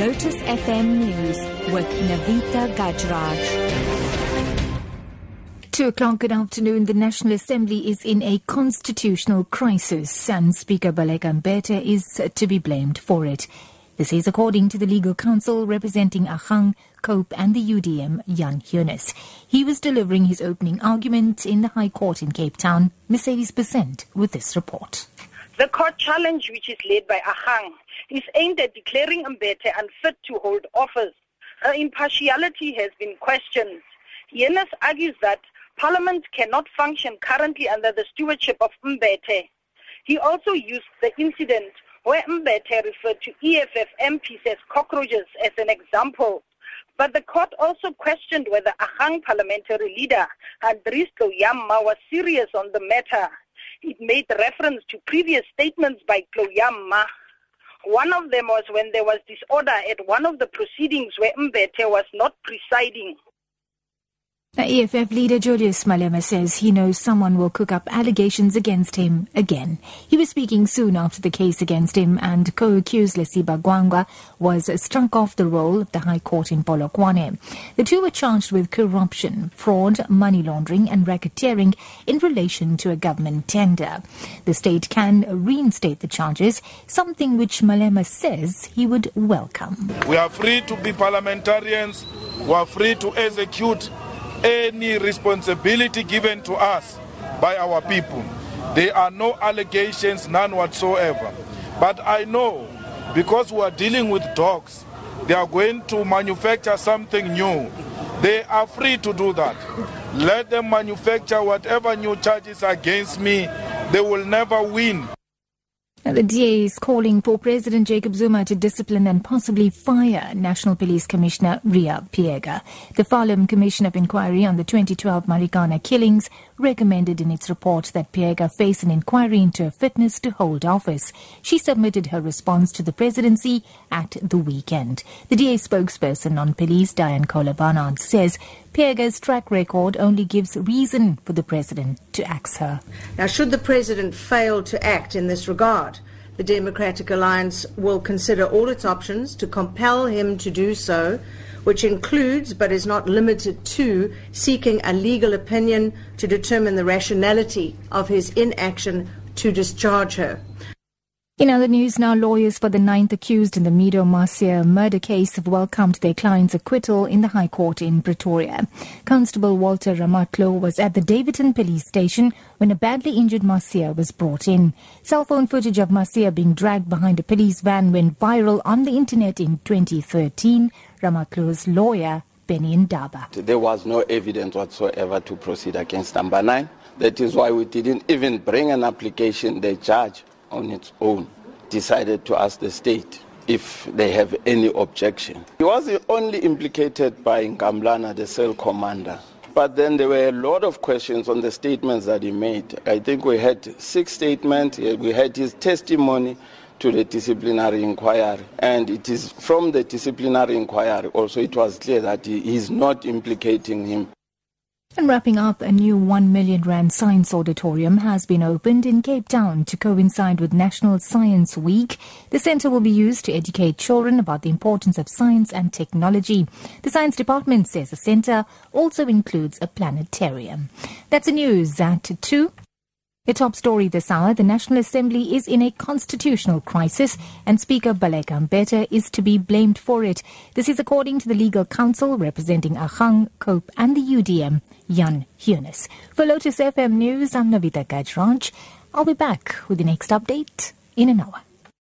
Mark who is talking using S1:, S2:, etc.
S1: Lotus FM News with Navita Gajraj. Two o'clock good afternoon. The National Assembly is in a constitutional crisis and Speaker Baleka Mbete is to be blamed for it. This is according to the legal counsel representing Agang, COPE and the UDM, Jan Heunis. He was delivering his opening argument in the High Court in Cape Town. Mercedes Besent with this report.
S2: The court challenge, which is led by Agang, is aimed at declaring Mbete unfit to hold office. Her impartiality has been questioned. Heunis argues that Parliament cannot function currently under the stewardship of Mbete. He also used the incident where Mbete referred to EFF MPs as cockroaches as an example. But the court also questioned whether Agang parliamentary leader Andries Tlouamma was serious on the matter. It made reference to previous statements by Tlouamma. One of them was when there was disorder at one of the proceedings where Mbete was not presiding.
S1: EFF leader Julius Malema says he knows someone will cook up allegations against him again. He was speaking soon after the case against him and co-accused Lesiba Gwangwa was struck off the roll of the High Court in Polokwane. The two were charged with corruption, fraud, money laundering and racketeering in relation to a government tender. The state can reinstate the charges, something which Malema says he would welcome.
S3: We are free to be parliamentarians, we are free to execute any responsibility given to us by our people. There are no allegations, none whatsoever. But I know because we are dealing with dogs, they are going to manufacture something new. They are free to do that. Let them manufacture whatever new charges against me. They will never win.
S1: The DA is calling for President Jacob Zuma to discipline and possibly fire National Police Commissioner Ria Phiyega. The Farlam Commission of Inquiry on the 2012 Marikana killings recommended in its report that Phiyega face an inquiry into her fitness to hold office. She submitted her response to the presidency at the weekend. The DA spokesperson on police, Diane Kohler Barnard, says Phiyega's track record only gives reason for the president to axe her.
S4: Now, should the president fail to act in this regard, the Democratic Alliance will consider all its options to compel him to do so, which includes but is not limited to seeking a legal opinion to determine the rationality of his inaction to discharge her.
S1: In other news now, lawyers for the ninth accused in the Mido Macia murder case have welcomed their client's acquittal in the High Court in Pretoria. Constable Walter Ramatlo was at the Daveyton police station when a badly injured Macia was brought in. Cell phone footage of Macia being dragged behind a police van went viral on the internet in 2013. Ramatlo's lawyer.
S5: There was no evidence whatsoever to proceed against number nine. That is why we didn't even bring an application. The judge on its own decided to ask the state if they have any objection. He was only implicated by Nkamblana, the cell commander. But then there were a lot of questions on the statements that he made. I think we had six statements. We had his testimony to the disciplinary inquiry. And it is from the disciplinary inquiry also it was clear that he is not implicating him.
S1: And wrapping up, a new 1 million rand science auditorium has been opened in Cape Town to coincide with National Science Week. The centre will be used to educate children about the importance of science and technology. The science department says the centre also includes a planetarium. That's the news at 2. The top story this hour, the National Assembly is in a constitutional crisis and Speaker Baleka Mbete is to be blamed for it. This is according to the legal counsel representing Agang, COPE and the UDM, Jan Heunis. For Lotus FM News, I'm Navita Gajraj. I'll be back with the next update in an hour.